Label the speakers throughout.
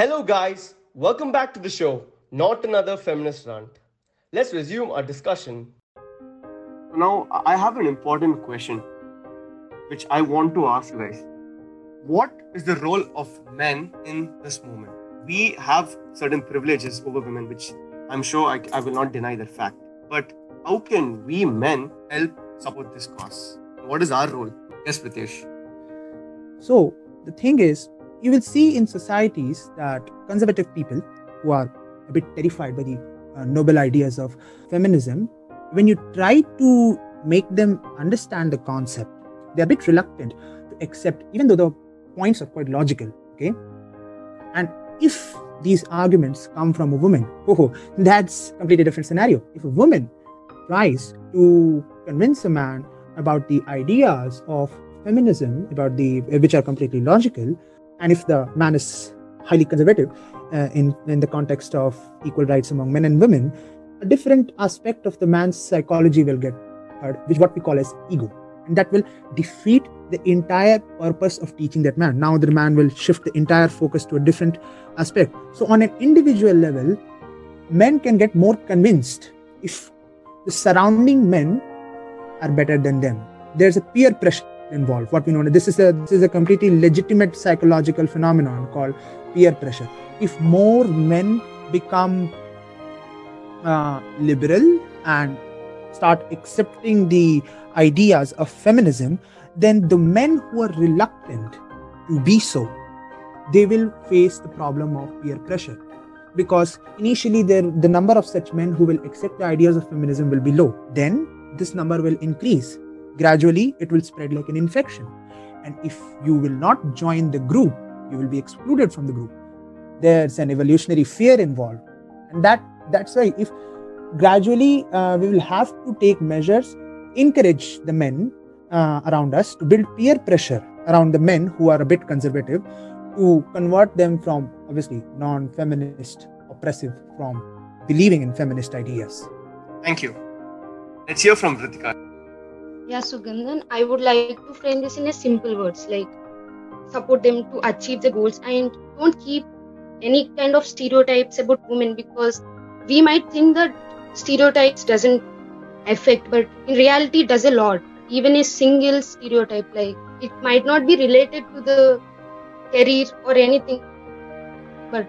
Speaker 1: Hello, guys. Welcome back to the show. Not another feminist rant. Let's resume our discussion. Now, I have an important question which I want to ask you guys. What is the role of men in this movement? We have certain privileges over women, which I'm sure I, I will not deny that fact. But how can we men help support this cause? What is our role? Yes, Pritesh.
Speaker 2: So, the thing is, you will see in societies that conservative people who are a bit terrified by the uh, noble ideas of feminism, when you try to make them understand the concept, they're a bit reluctant to accept, even though the points are quite logical. Okay. And if these arguments come from a woman, oh, that's completely different scenario. If a woman tries to convince a man about the ideas of feminism, about the which are completely logical, and if the man is highly conservative uh, in in the context of equal rights among men and women, a different aspect of the man's psychology will get hurt, which what we call as ego, and that will defeat the entire purpose of teaching that man. Now the man will shift the entire focus to a different aspect. So on an individual level, men can get more convinced if the surrounding men are better than them. There's a peer pressure involved. What we know this is a this is a completely legitimate psychological phenomenon called peer pressure. If more men become uh, liberal and start accepting the ideas of feminism, then the men who are reluctant to be so, they will face the problem of peer pressure. Because initially, there, the number of such men who will accept the ideas of feminism will be low. Then this number will increase. Gradually, it will spread like an infection. And if you will not join the group, you will be excluded from the group. There's an evolutionary fear involved. And that that's why if gradually uh, we will have to take measures, encourage the men uh, around us to build peer pressure around the men who are a bit conservative to convert them from obviously non-feminist oppressive from believing in feminist ideas
Speaker 1: thank you let's hear from Ritika.
Speaker 3: Yeah, Sugandhan, I would like to frame this in a simple words like support them to achieve the goals and don't keep any kind of stereotypes about women because we might think that stereotypes doesn't affect but in reality it does a lot. Even a single stereotype like it might not be related to the career or anything but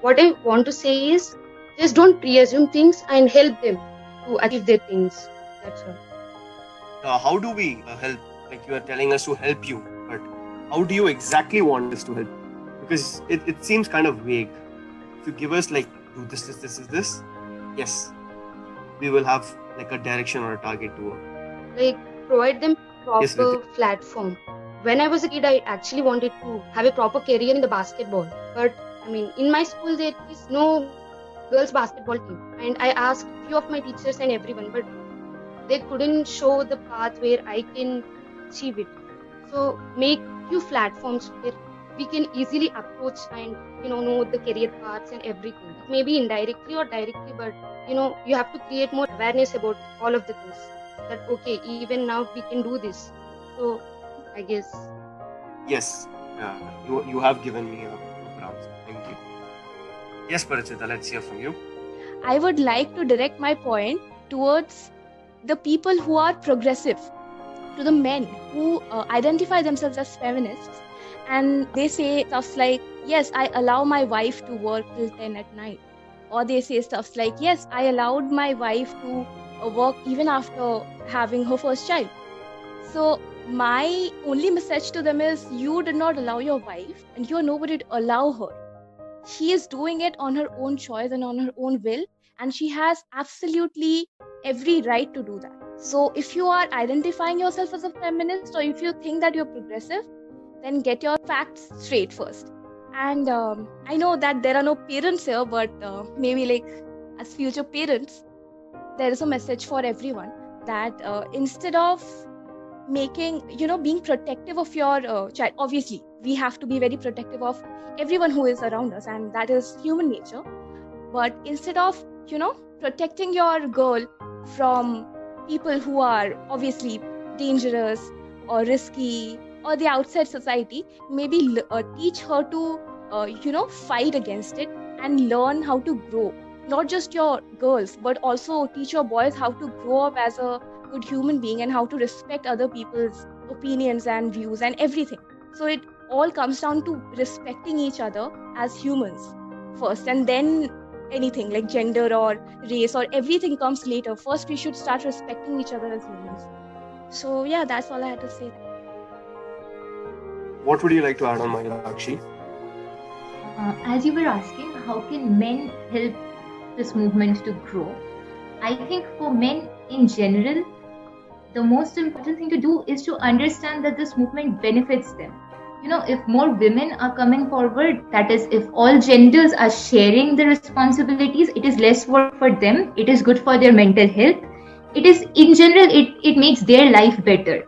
Speaker 3: what i want to say is just don't pre-assume things and help them to achieve their things. That's all
Speaker 1: uh, how do we uh, help? Like you are telling us to help you, but how do you exactly want us to help? Because it, it seems kind of vague. If you give us like, do this, this, this, is this, yes, we will have like a direction or a target to work.
Speaker 3: Like provide them proper yes, platform. When I was a kid, I actually wanted to have a proper career in the basketball, but I mean, in my school there is no girls basketball team, and I asked few of my teachers and everyone, but they couldn't show the path where I can achieve it. So make few platforms where we can easily approach and you know know the career paths and everything. Maybe indirectly or directly, but you know you have to create more awareness about all of the things. That okay, even now we can do this. So I guess.
Speaker 1: Yes, uh, you you have given me a good answer. Thank you. Yes, Parichita, let's hear from you.
Speaker 4: I would like to direct my point towards the people who are progressive, to the men who uh, identify themselves as feminists, and they say stuff like, Yes, I allow my wife to work till 10 at night. Or they say stuff like, Yes, I allowed my wife to uh, work even after having her first child. So, my only message to them is you did not allow your wife, and you're nobody to allow her. She is doing it on her own choice and on her own will, and she has absolutely every right to do that. So, if you are identifying yourself as a feminist or if you think that you're progressive, then get your facts straight first. And um, I know that there are no parents here, but uh, maybe like as future parents, there is a message for everyone that uh, instead of making, you know, being protective of your uh, child, obviously, we have to be very protective of everyone who is around us, and that is human nature. But instead of, you know, protecting your girl from people who are obviously dangerous or risky or the outside society maybe uh, teach her to uh, you know, fight against it and learn how to grow. Not just your girls, but also teach your boys how to grow up as a good human being and how to respect other people's opinions and views and everything. So it all comes down to respecting each other as humans first, and then anything like gender or race or everything comes later. First, we should start respecting each other as humans. So, yeah, that's all I had to say.
Speaker 1: What would you like to add on, Mayakshi?
Speaker 5: Uh, as you were asking, how can men help this movement to grow? I think for men in general, the most important thing to do is to understand that this movement benefits them. You know, if more women are coming forward, that is, if all genders are sharing the responsibilities, it is less work for them, it is good for their mental health. It is, in general, it, it makes their life better.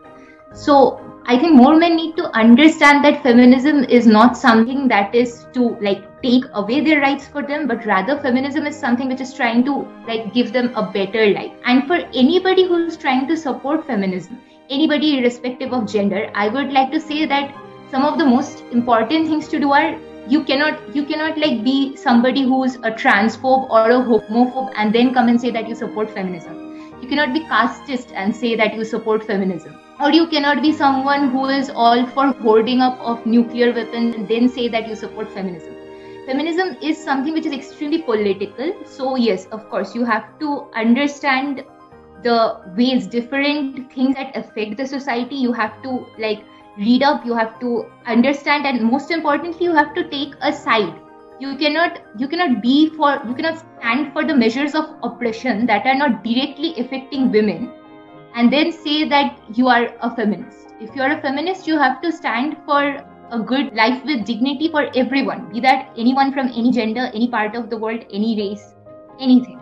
Speaker 5: So, I think more men need to understand that feminism is not something that is to like take away their rights for them, but rather feminism is something which is trying to like give them a better life. And for anybody who's trying to support feminism, anybody irrespective of gender, I would like to say that some of the most important things to do are you cannot you cannot like be somebody who's a transphobe or a homophobe and then come and say that you support feminism. You cannot be casteist and say that you support feminism. Or you cannot be someone who is all for hoarding up of nuclear weapons and then say that you support feminism. Feminism is something which is extremely political. So yes of course you have to understand the ways different things that affect the society. You have to like read up you have to understand and most importantly you have to take a side you cannot you cannot be for you cannot stand for the measures of oppression that are not directly affecting women and then say that you are a feminist. If you are a feminist, you have to stand for a good life with dignity for everyone, be that anyone from any gender, any part of the world, any race, anything.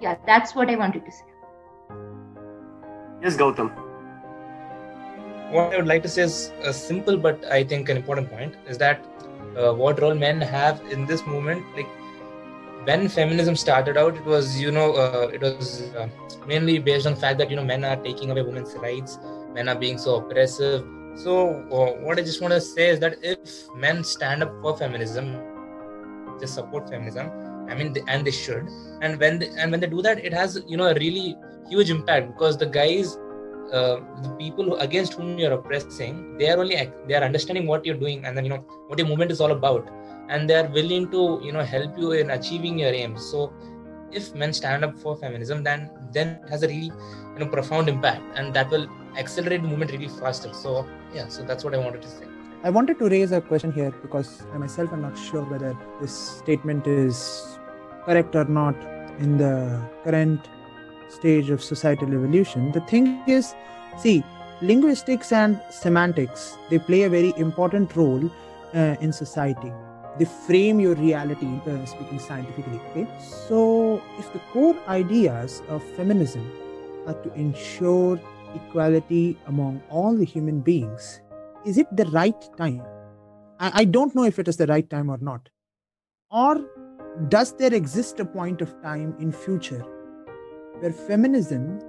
Speaker 5: Yeah, that's what I wanted to say.
Speaker 1: Yes, Gautam.
Speaker 6: What I would like to say is a simple but I think an important point is that uh, what role men have in this movement, like when feminism started out, it was you know uh, it was uh, mainly based on the fact that you know men are taking away women's rights, men are being so oppressive. So uh, what I just want to say is that if men stand up for feminism, just support feminism. I mean, they, and they should. And when they, and when they do that, it has you know a really huge impact because the guys uh, the people who, against whom you're oppressing they are only they are understanding what you're doing and then you know what your movement is all about. And they are willing to you know help you in achieving your aims so if men stand up for feminism then then it has a really you know profound impact and that will accelerate the movement really faster. So yeah so that's what i wanted to say.
Speaker 2: I wanted to raise a question here because i myself am not sure whether this statement is correct or not in the current stage of societal evolution the thing is see linguistics and semantics they play a very important role uh, in society. They frame your reality uh, speaking scientifically okay? So if the core ideas of feminism are to ensure equality among all the human beings is it the right time? I, I don't know if it is the right time or not. Or does there exist a point of time in future where feminism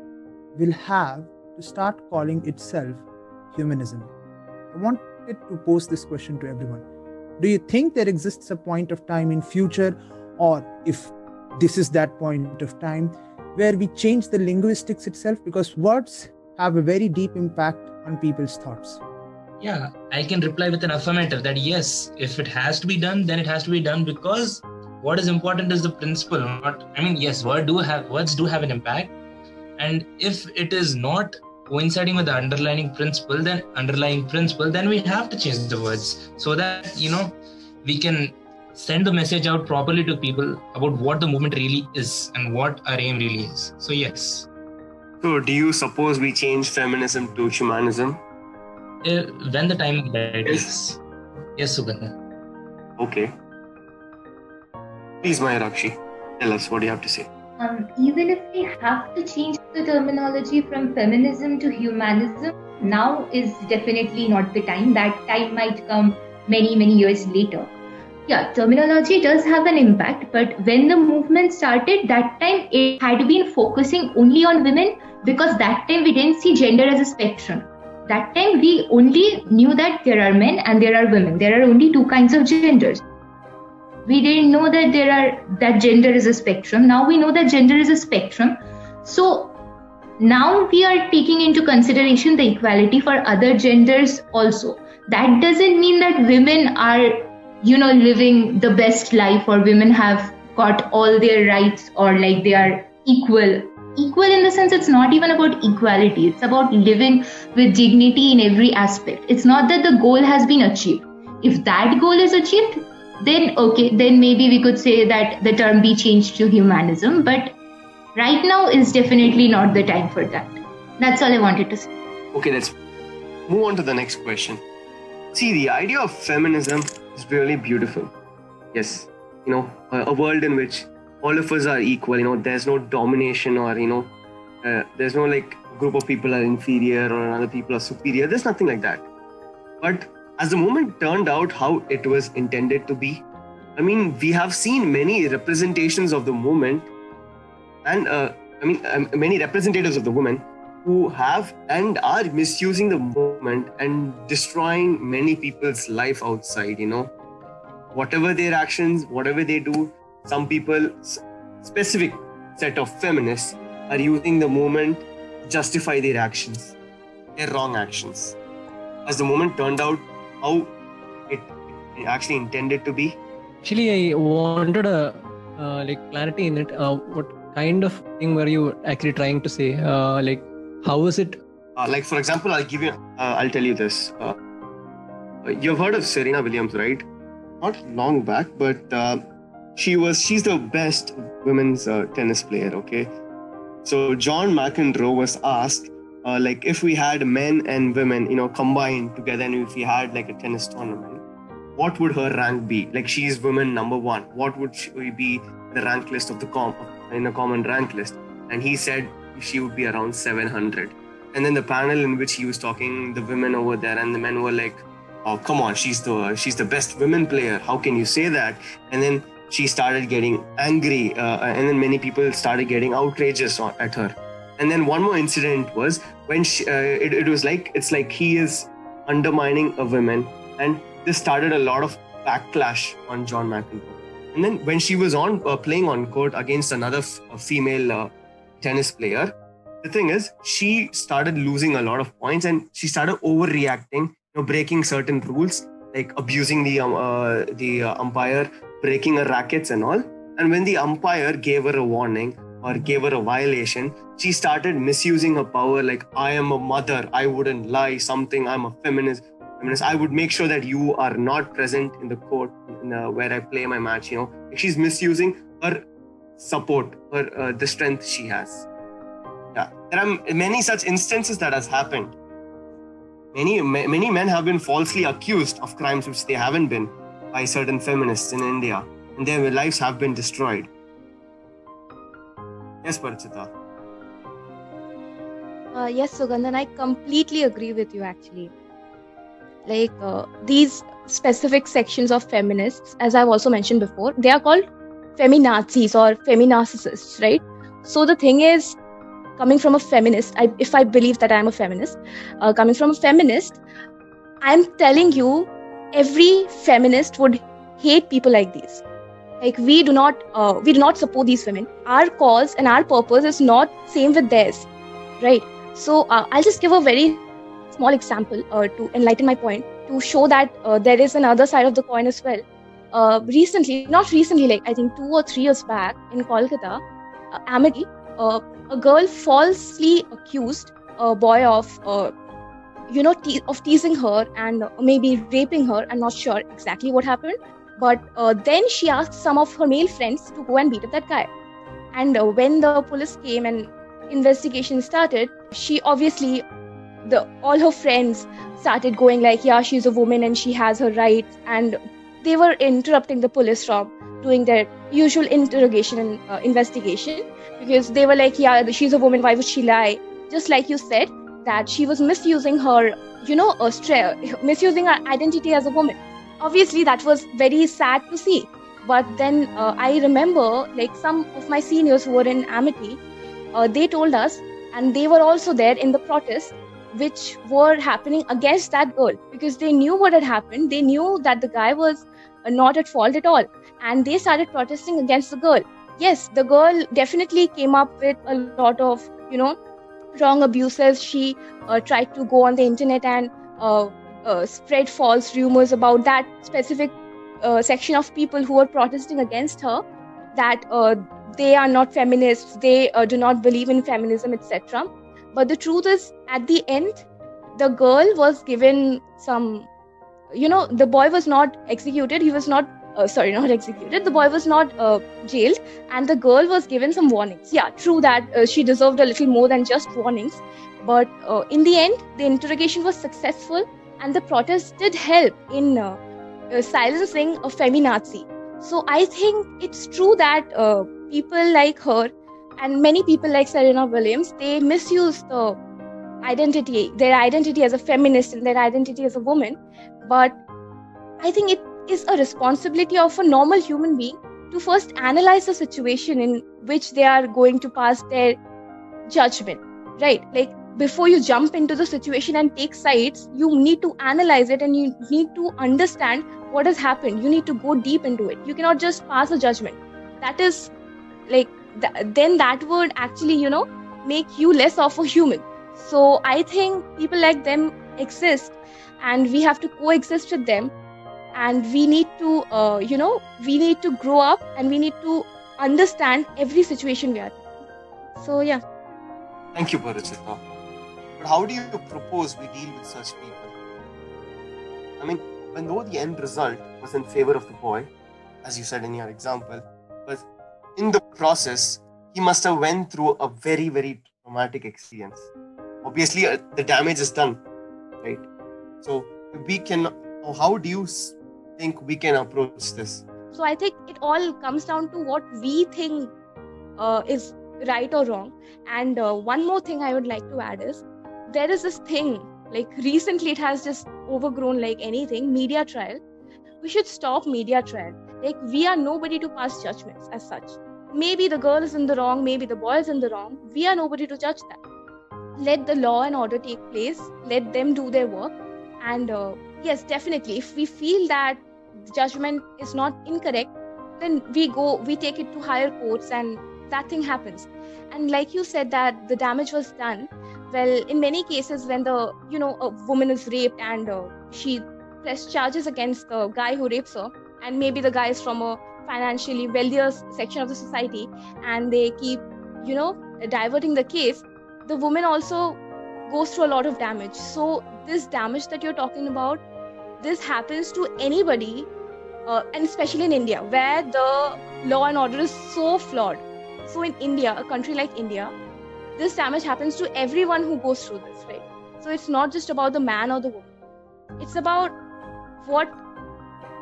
Speaker 2: will have to start calling itself humanism. I wanted to pose this question to everyone. Do you think there exists a point of time in future or if this is that point of time where we change the linguistics itself? Because words have a very deep impact on people's thoughts.
Speaker 6: Yeah i can reply with an affirmative that yes if it has to be done then it has to be done because what is important is the principle not i mean yes words do have words do have an impact. And if it is not coinciding with the underlying principle then underlying principle then we have to change the words so that you know we can send the message out properly to people about what the movement really is and what our aim really is. So yes.
Speaker 1: So do you suppose we change feminism to humanism?
Speaker 6: Uh, when the time is right yes yes sugandha.
Speaker 1: Okay please Mayakshi, tell us what you have to say
Speaker 5: um, even if we have to change the terminology from feminism to humanism, now is definitely not the time. That time might come many, many years later. Yeah, terminology does have an impact, but when the movement started, that time it had been focusing only on women because that time we didn't see gender as a spectrum. That time we only knew that there are men and there are women. There are only two kinds of genders. We didn't know that there are that gender is a spectrum. Now we know that gender is a spectrum. So now we are taking into consideration the equality for other genders also. That doesn't mean that women are you know living the best life or women have got all their rights or like they are equal. Equal in the sense it's not even about equality. It's about living with dignity in every aspect. It's not that the goal has been achieved. If that goal is achieved then okay then maybe we could say that the term be changed to humanism but right now is definitely not the time for that. That's all i wanted to say.
Speaker 1: Okay let's move on to the next question. See the idea of feminism is really beautiful. Yes you know a, world in which all of us are equal you know there's no domination or you know uh, there's no like group of people are inferior or another people are superior. There's nothing like that. But as the moment turned out how it was intended to be, I mean, we have seen many representations of the movement and uh, I mean, um, many representatives of the women who have and are misusing the movement and destroying many people's life outside, you know. Whatever their actions, whatever they do, some people, specific set of feminists, are using the movement justify their actions, their wrong actions. As the movement turned out, how it, actually intended to be?
Speaker 7: Actually, I wanted a uh, like clarity in it. Uh, what kind of thing were you actually trying to say? Uh, like, how was it?
Speaker 1: Uh, like, for example, I'll give you. Uh, I'll tell you this. Uh, you've heard of Serena Williams, right? Not long back, but she was. She's the best women's tennis player. Okay. So John McEnroe was asked uh, like if we had men and women you know combined together and if we had like a tennis tournament what would her rank be? Like she is woman number one. What would she be the rank list of the com in a common rank list? And he said she would be around 700 and then the panel in which he was talking the women over there and the men were like oh come on she's the she's the best women player. How can you say that? And then she started getting angry uh, and then many people started getting outrageous at her and then one more incident was when she, uh, it, it was like it's like he is undermining a woman, and this started a lot of backlash on John McEnroe. And then when she was on uh, playing on court against another female uh, tennis player, the thing is she started losing a lot of points and she started overreacting, you know, breaking certain rules like abusing the um, uh, the uh, umpire, breaking her rackets and all. And when the umpire gave her a warning, or gave her a violation, she started misusing her power like, I am a mother, I wouldn't lie, something, I'm a feminist. Feminist. I would make sure that you are not present in the court in, uh, where I play my match. You know, she's misusing her support, her uh, the strength she has. Yeah, there are many such instances that has happened. Many many men have been falsely accused of crimes which they haven't been by certain feminists in India, and their lives have been destroyed. Yes, Parichita.
Speaker 4: Uh, yes, Sugandhan, I completely agree with you actually. Like uh, these specific sections of feminists, as I've also mentioned before, they are called feminazis or feminarcissists, right? So the thing is, coming from a feminist, I, if I believe that I'm a feminist, uh, coming from a feminist, I'm telling you, every feminist would hate people like these like we do not uh, we do not support these women. Our cause and our purpose is not same with theirs right? So uh, i'll just give a very small example uh, to enlighten my point to show that uh, there is another side of the coin as well. Uh, recently not recently like i think two or three years back in kolkata uh, amity a girl falsely accused a boy of you know te- of teasing her and maybe raping her. I'm not sure exactly what happened but uh, then she asked some of her male friends to go and beat up that guy. And uh, when the police came and investigation started, she obviously, the all her friends started going like, yeah, she's a woman and she has her rights, and they were interrupting the police from doing their usual interrogation and uh, investigation because they were like, yeah, she's a woman, why would she lie? Just like you said, that she was misusing her, you know, uh, misusing her identity as a woman obviously that was very sad to see. But then uh, i remember like some of my seniors who were in amity uh, they told us and they were also there in the protests which were happening against that girl. Because they knew what had happened. They knew that the guy was uh, not at fault at all. And they started protesting against the girl. Yes the girl definitely came up with a lot of you know wrong abuses. She uh, tried to go on the internet and uh, spread false rumors about that specific uh, section of people who are protesting against her that uh, they are not feminists they uh, do not believe in feminism etc but the truth is at the end the girl was given some you know the boy was not executed he was not uh, sorry not executed the boy was not uh, jailed and the girl was given some warnings. Yeah true that she deserved a little more than just warnings but in the end the interrogation was successful and the protest did help in uh, uh, silencing a feminazi. So i think it's true that people like her and many people like serena williams they misuse the identity their identity as a feminist and their identity as a woman. But i think it is a responsibility of a normal human being to first analyze the situation in which they are going to pass their judgment right? Like before you jump into the situation and take sides you need to analyze it and you need to understand what has happened. You need to go deep into it. You cannot just pass a judgment. That is like th- then that would actually you know make you less of a human. So i think people like them exist and we have to coexist with them and we need to uh, you know we need to grow up and we need to understand every situation we are in. So yeah.
Speaker 1: Thank you Parichita. But how do you propose we deal with such people i mean when though the end result was in favor of the boy as you said in your example but in the process he must have went through a very very traumatic experience obviously uh, the damage is done right so we can how do you think we can approach this?
Speaker 4: So I think it all comes down to what we think uh, is right or wrong. And uh, one more thing I would like to add is there is this thing like recently it has just overgrown like anything media trial. We should stop media trial. Like we are nobody to pass judgments as such. Maybe the girl is in the wrong, maybe the boy is in the wrong. We are nobody to judge that. Let the law and order take place. Let them do their work. And uh, yes, definitely, if we feel that judgment is not incorrect then we go we take it to higher courts and that thing happens and like you said that the damage was done well in many cases when the you know a woman is raped and uh, she press charges against the guy who rapes her and maybe the guy is from a financially wealthier section of the society and they keep you know diverting the case the woman also goes through a lot of damage so this damage that you're talking about this happens to anybody, uh, and especially in India, where the law and order is so flawed. So, in India, a country like India, this damage happens to everyone who goes through this, right? So, it's not just about the man or the woman, it's about what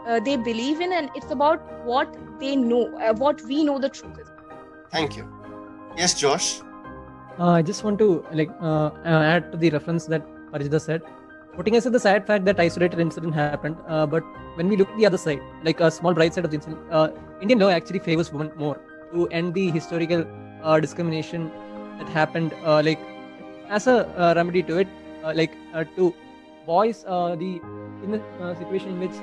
Speaker 4: uh, they believe in, and it's about what they know, uh, what we know the truth is.
Speaker 1: Thank you. Yes, Josh.
Speaker 7: Uh, I just want to like uh, add to the reference that Parichita said putting aside the sad fact that isolated incident happened, uh, but when we look at the other side, like a small bright side of the incident, uh, Indian law actually favors women more to end the historical uh, discrimination that happened, uh, like as a uh, remedy to it, uh, like to boys, the in the situation in which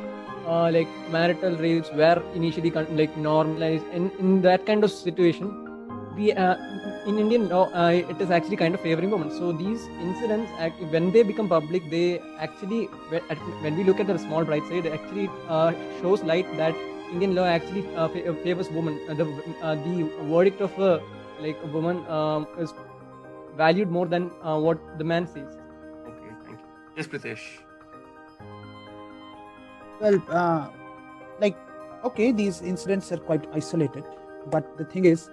Speaker 7: like marital rapes were initially like normalized, and in that kind of situation, we in Indian law, uh, it is actually kind of favoring women. So these incidents, when they become public, they actually, when we look at the small bright side, actually uh, shows light that Indian law actually uh, uh favors women. Uh, the uh, the verdict of a like a woman um, is valued more than what the man sees.
Speaker 1: Okay, thank you. Yes, Pritesh.
Speaker 2: Well, like okay, these incidents are quite isolated, but the thing is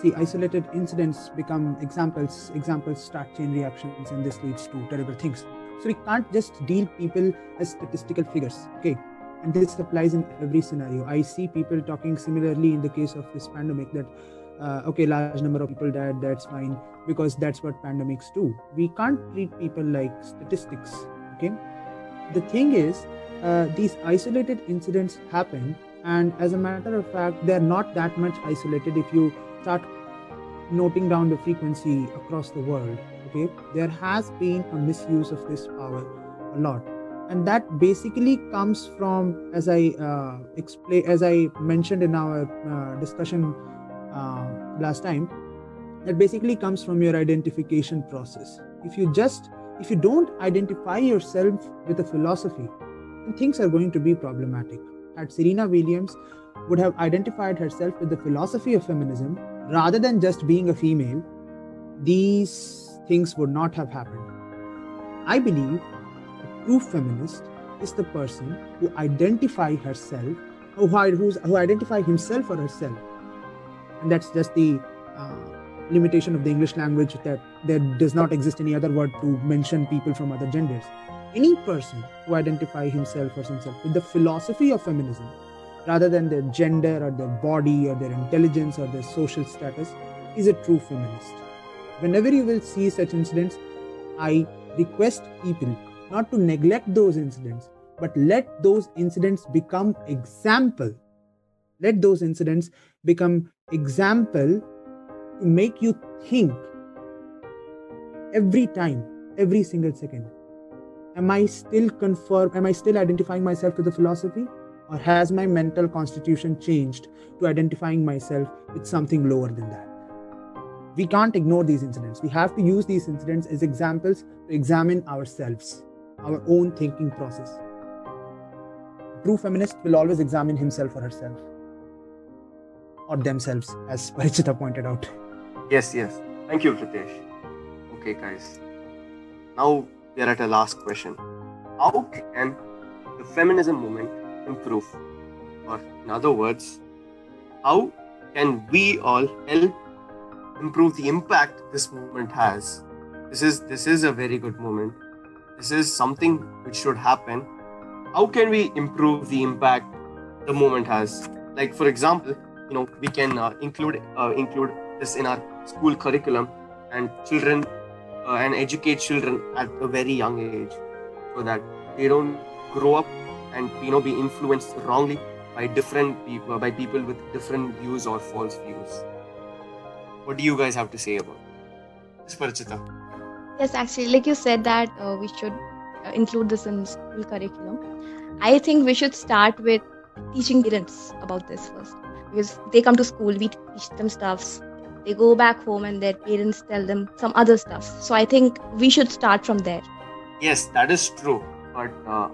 Speaker 2: see isolated incidents become examples examples start chain reactions and this leads to terrible things so we can't just deal people as statistical figures okay and this applies in every scenario i see people talking similarly in the case of this pandemic that uh, okay large number of people died that's fine because that's what pandemics do. We can't treat people like statistics okay? The thing is uh, these isolated incidents happen and as a matter of fact they're not that much isolated if you start noting down the frequency across the world okay? There has been a misuse of this power a lot and that basically comes from as i uh, explain as i mentioned in our uh, discussion Uh, last time that basically comes from your identification process. If you just if you don't identify yourself with a philosophy then things are going to be problematic. Had serena williams would have identified herself with the philosophy of feminism rather than just being a female these things would not have happened. I believe a true feminist is the person who identify herself who, who identify himself or herself and that's just the uh, limitation of the English language that there does not exist any other word to mention people from other genders. Any person who identify himself or himself with the philosophy of feminism rather than their gender or their body or their intelligence or their social status is a true feminist. Whenever you will see such incidents, I request people not to neglect those incidents, but let those incidents become example. Let those incidents become example to make you think every time, every single second. Am I still confirm? Am I still identifying myself to the philosophy? Or has my mental constitution changed to identifying myself with something lower than that? We can't ignore these incidents. We have to use these incidents as examples to examine ourselves, our own thinking process. A true feminist will always examine himself or herself themselves, as Parichita pointed out.
Speaker 1: Yes, yes. Thank you, Pritesh. Okay, guys. Now we are at a last question. How can the feminism movement improve? Or, in other words, how can we all help improve the impact this movement has? This is this is a very good moment. This is something which should happen. How can we improve the impact the movement has? Like, for example, you know, we can uh, include uh, include this in our school curriculum and children uh, and educate children at a very young age so that they don't grow up and you know be influenced wrongly by different people by people with different views or false views. What do you guys have to say about this
Speaker 4: yes actually like you said that uh, we should uh, include this in school curriculum. I think we should start with teaching parents about this first because they come to school we teach them stuffs. They go back home and their parents tell them some other stuff. So i think we should start from there.
Speaker 1: Yes that is true. But uh,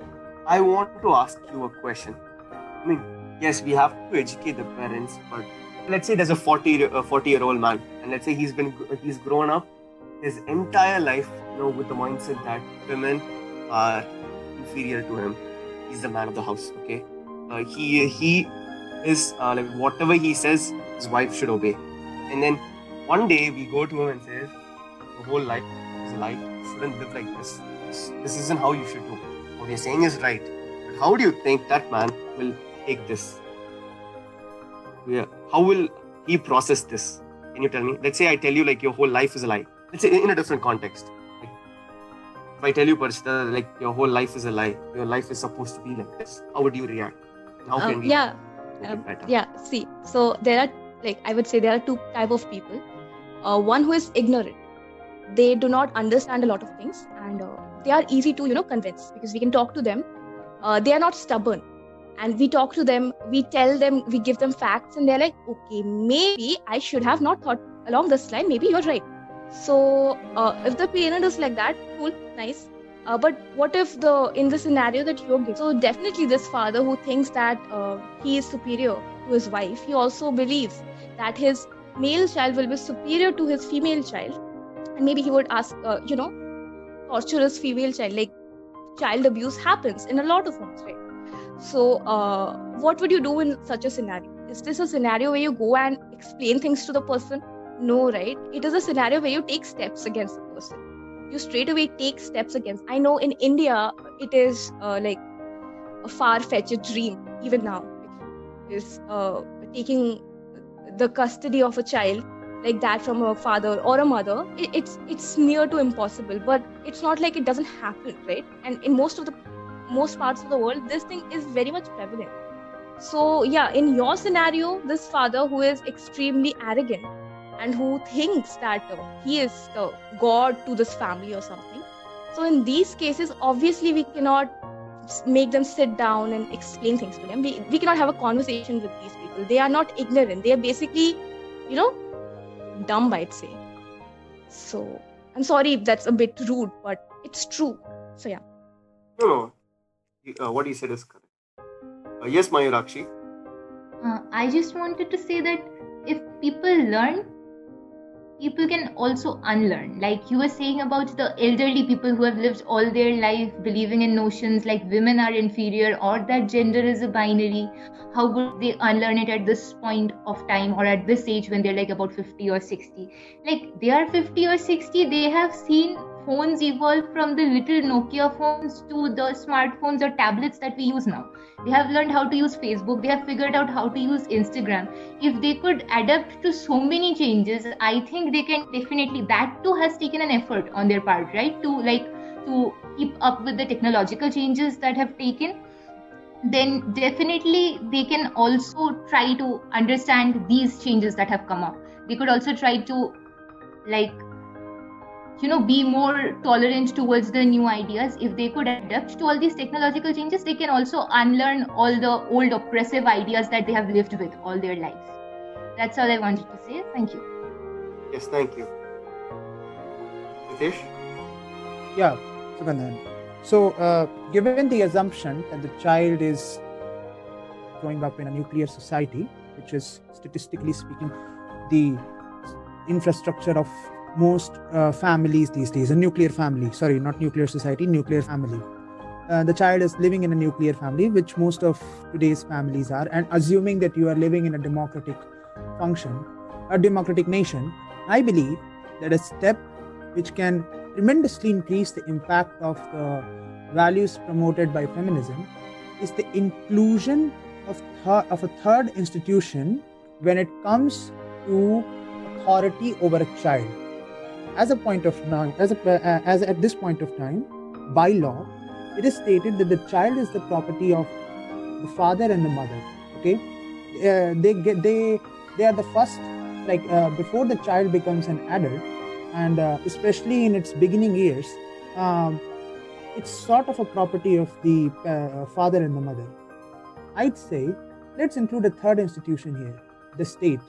Speaker 1: i want to ask you a question. I mean yes we have to educate the parents but let's say there's a 40 a 40 year old man and let's say he's been he's grown up his entire life you know with the mindset that women are inferior to him. He's the man of the house okay? Uh, he he is uh, like whatever he says his wife should obey and then one day we go to him and says, the whole life is a lie. You shouldn't live like this. this. This isn't how you should do. What you're saying is right. But how do you think that man will take this? Yeah. How will he process this? Can you tell me? Let's say I tell you like your whole life is a lie. Let's say in a different context. If I tell you, Parichita, like your whole life is a lie, your life is supposed to be like this, how would you react? How can um, we?
Speaker 4: Yeah. Um, yeah. See, so there are like i would say there are two type of people. Uh, one who is ignorant. They do not understand a lot of things and uh, they are easy to you know convince because we can talk to them. Uh, they are not stubborn. And we talk to them we tell them we give them facts and they're like okay maybe i should have not thought along this line. Maybe you're right. So uh, if the parent is like that cool nice uh, but what if the in the scenario that you're giving so definitely this father who thinks that uh, he is superior to his wife, he also believes that his male child will be superior to his female child. And maybe he would ask, uh, you know, torturous female child. Like child abuse happens in a lot of homes, right? So, uh, what would you do in such a scenario? Is this a scenario where you go and explain things to the person? No, right? It is a scenario where you take steps against the person. You straight away take steps against. I know in India, it is uh, like a far fetched dream, even now. Is uh, taking the custody of a child like that from a father or a mother it, it's it's near to impossible. But it's not like it doesn't happen right? And in most of the most parts of the world this thing is very much prevalent. So yeah in your scenario this father who is extremely arrogant and who thinks that uh, he is the god to this family or something so in these cases obviously we cannot make them sit down and explain things to them. We, we cannot have a conversation with these people. They are not ignorant. They are basically, you know, dumb, I'd say. So I'm sorry if that's a bit rude, but it's true. So yeah.
Speaker 1: No, no. Uh, what you said is correct. Uh, yes, Mayurakshi.
Speaker 5: Uh, I just wanted to say that if people learn people can also unlearn. Like you were saying about the elderly people who have lived all their life believing in notions like women are inferior or that gender is a binary. How would they unlearn it at this point of time or at this age when they're like about 50 or 60? Like they are 50 or 60, they have seen phones evolved from the little Nokia phones to the smartphones or tablets that we use now. They have learned how to use Facebook, they have figured out how to use Instagram. If they could adapt to so many changes, I think they can definitely, that too has taken an effort on their part, right? To like, to keep up with the technological changes that have taken then definitely they can also try to understand these changes that have come up they could also try to like you know be more tolerant towards the new ideas. If they could adapt to all these technological changes they can also unlearn all the old oppressive ideas that they have lived with all their lives. That's all i wanted to say. Thank you.
Speaker 1: Yes thank you. Nitish?
Speaker 2: yeah Sugandhan. so uh, given the assumption that the child is growing up in a nuclear society which is statistically speaking the infrastructure of most uh, families these days a nuclear family sorry not nuclear society nuclear family. Uh, the child is living in a nuclear family which most of today's families are and assuming that you are living in a democratic function a democratic nation i believe that a step which can tremendously increase the impact of the values promoted by feminism is the inclusion of, th- of a third institution when it comes to authority over a child as a point of now, as a, uh, as at this point of time, by law, it is stated that the child is the property of the father and the mother. Okay, uh, they get they they are the first like uh, before the child becomes an adult, and uh, especially in its beginning years, um, it's sort of a property of the uh, father and the mother. I'd say let's include a third institution here, the state.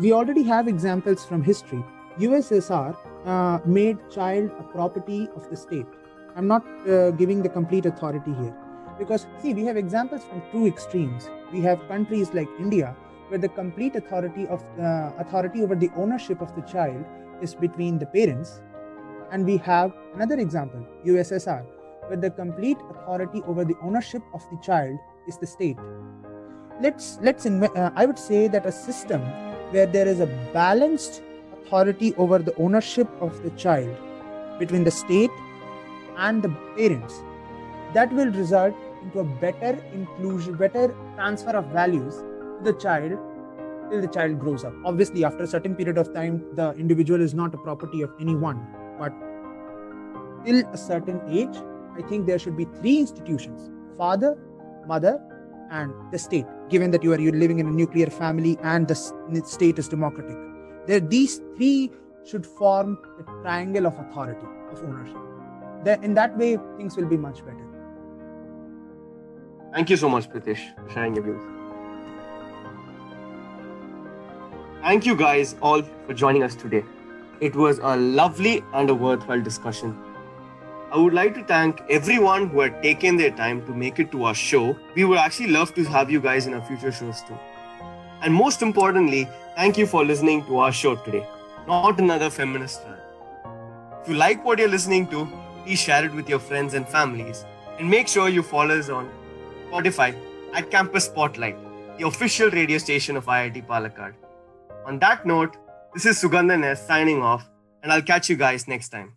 Speaker 2: We already have examples from history USSR uh, made child a property of the state. I'm not uh, giving the complete authority here because see we have examples from two extremes. We have countries like India where the complete authority of uh, authority over the ownership of the child is between the parents, and we have another example USSR where the complete authority over the ownership of the child is the state. Let's let's inv- uh, I would say that a system where there is a balanced authority over the ownership of the child between the state and the parents that will result into a better inclusion better transfer of values to the child till the child grows up. Obviously after a certain period of time the individual is not a property of anyone but till a certain age i think there should be three institutions father mother and the state given that you are you're living in a nuclear family and the state is democratic there, these three should form the triangle of authority, of ownership. Then, in that way, things will be much better.
Speaker 1: Thank you so much, Pritish, for sharing your views. Thank you guys all for joining us today. It was a lovely and a worthwhile discussion. I would like to thank everyone who had taken their time to make it to our show. We would actually love to have you guys in our future shows too. And most importantly, thank you for listening to our show today. Not another feminist rant. If you like what you're listening to, please share it with your friends and families. And make sure you follow us on Spotify at Campus Spotlight, the official radio station of IIT Palakkad. On that note, this is Sugandhan S signing off, and I'll catch you guys next time.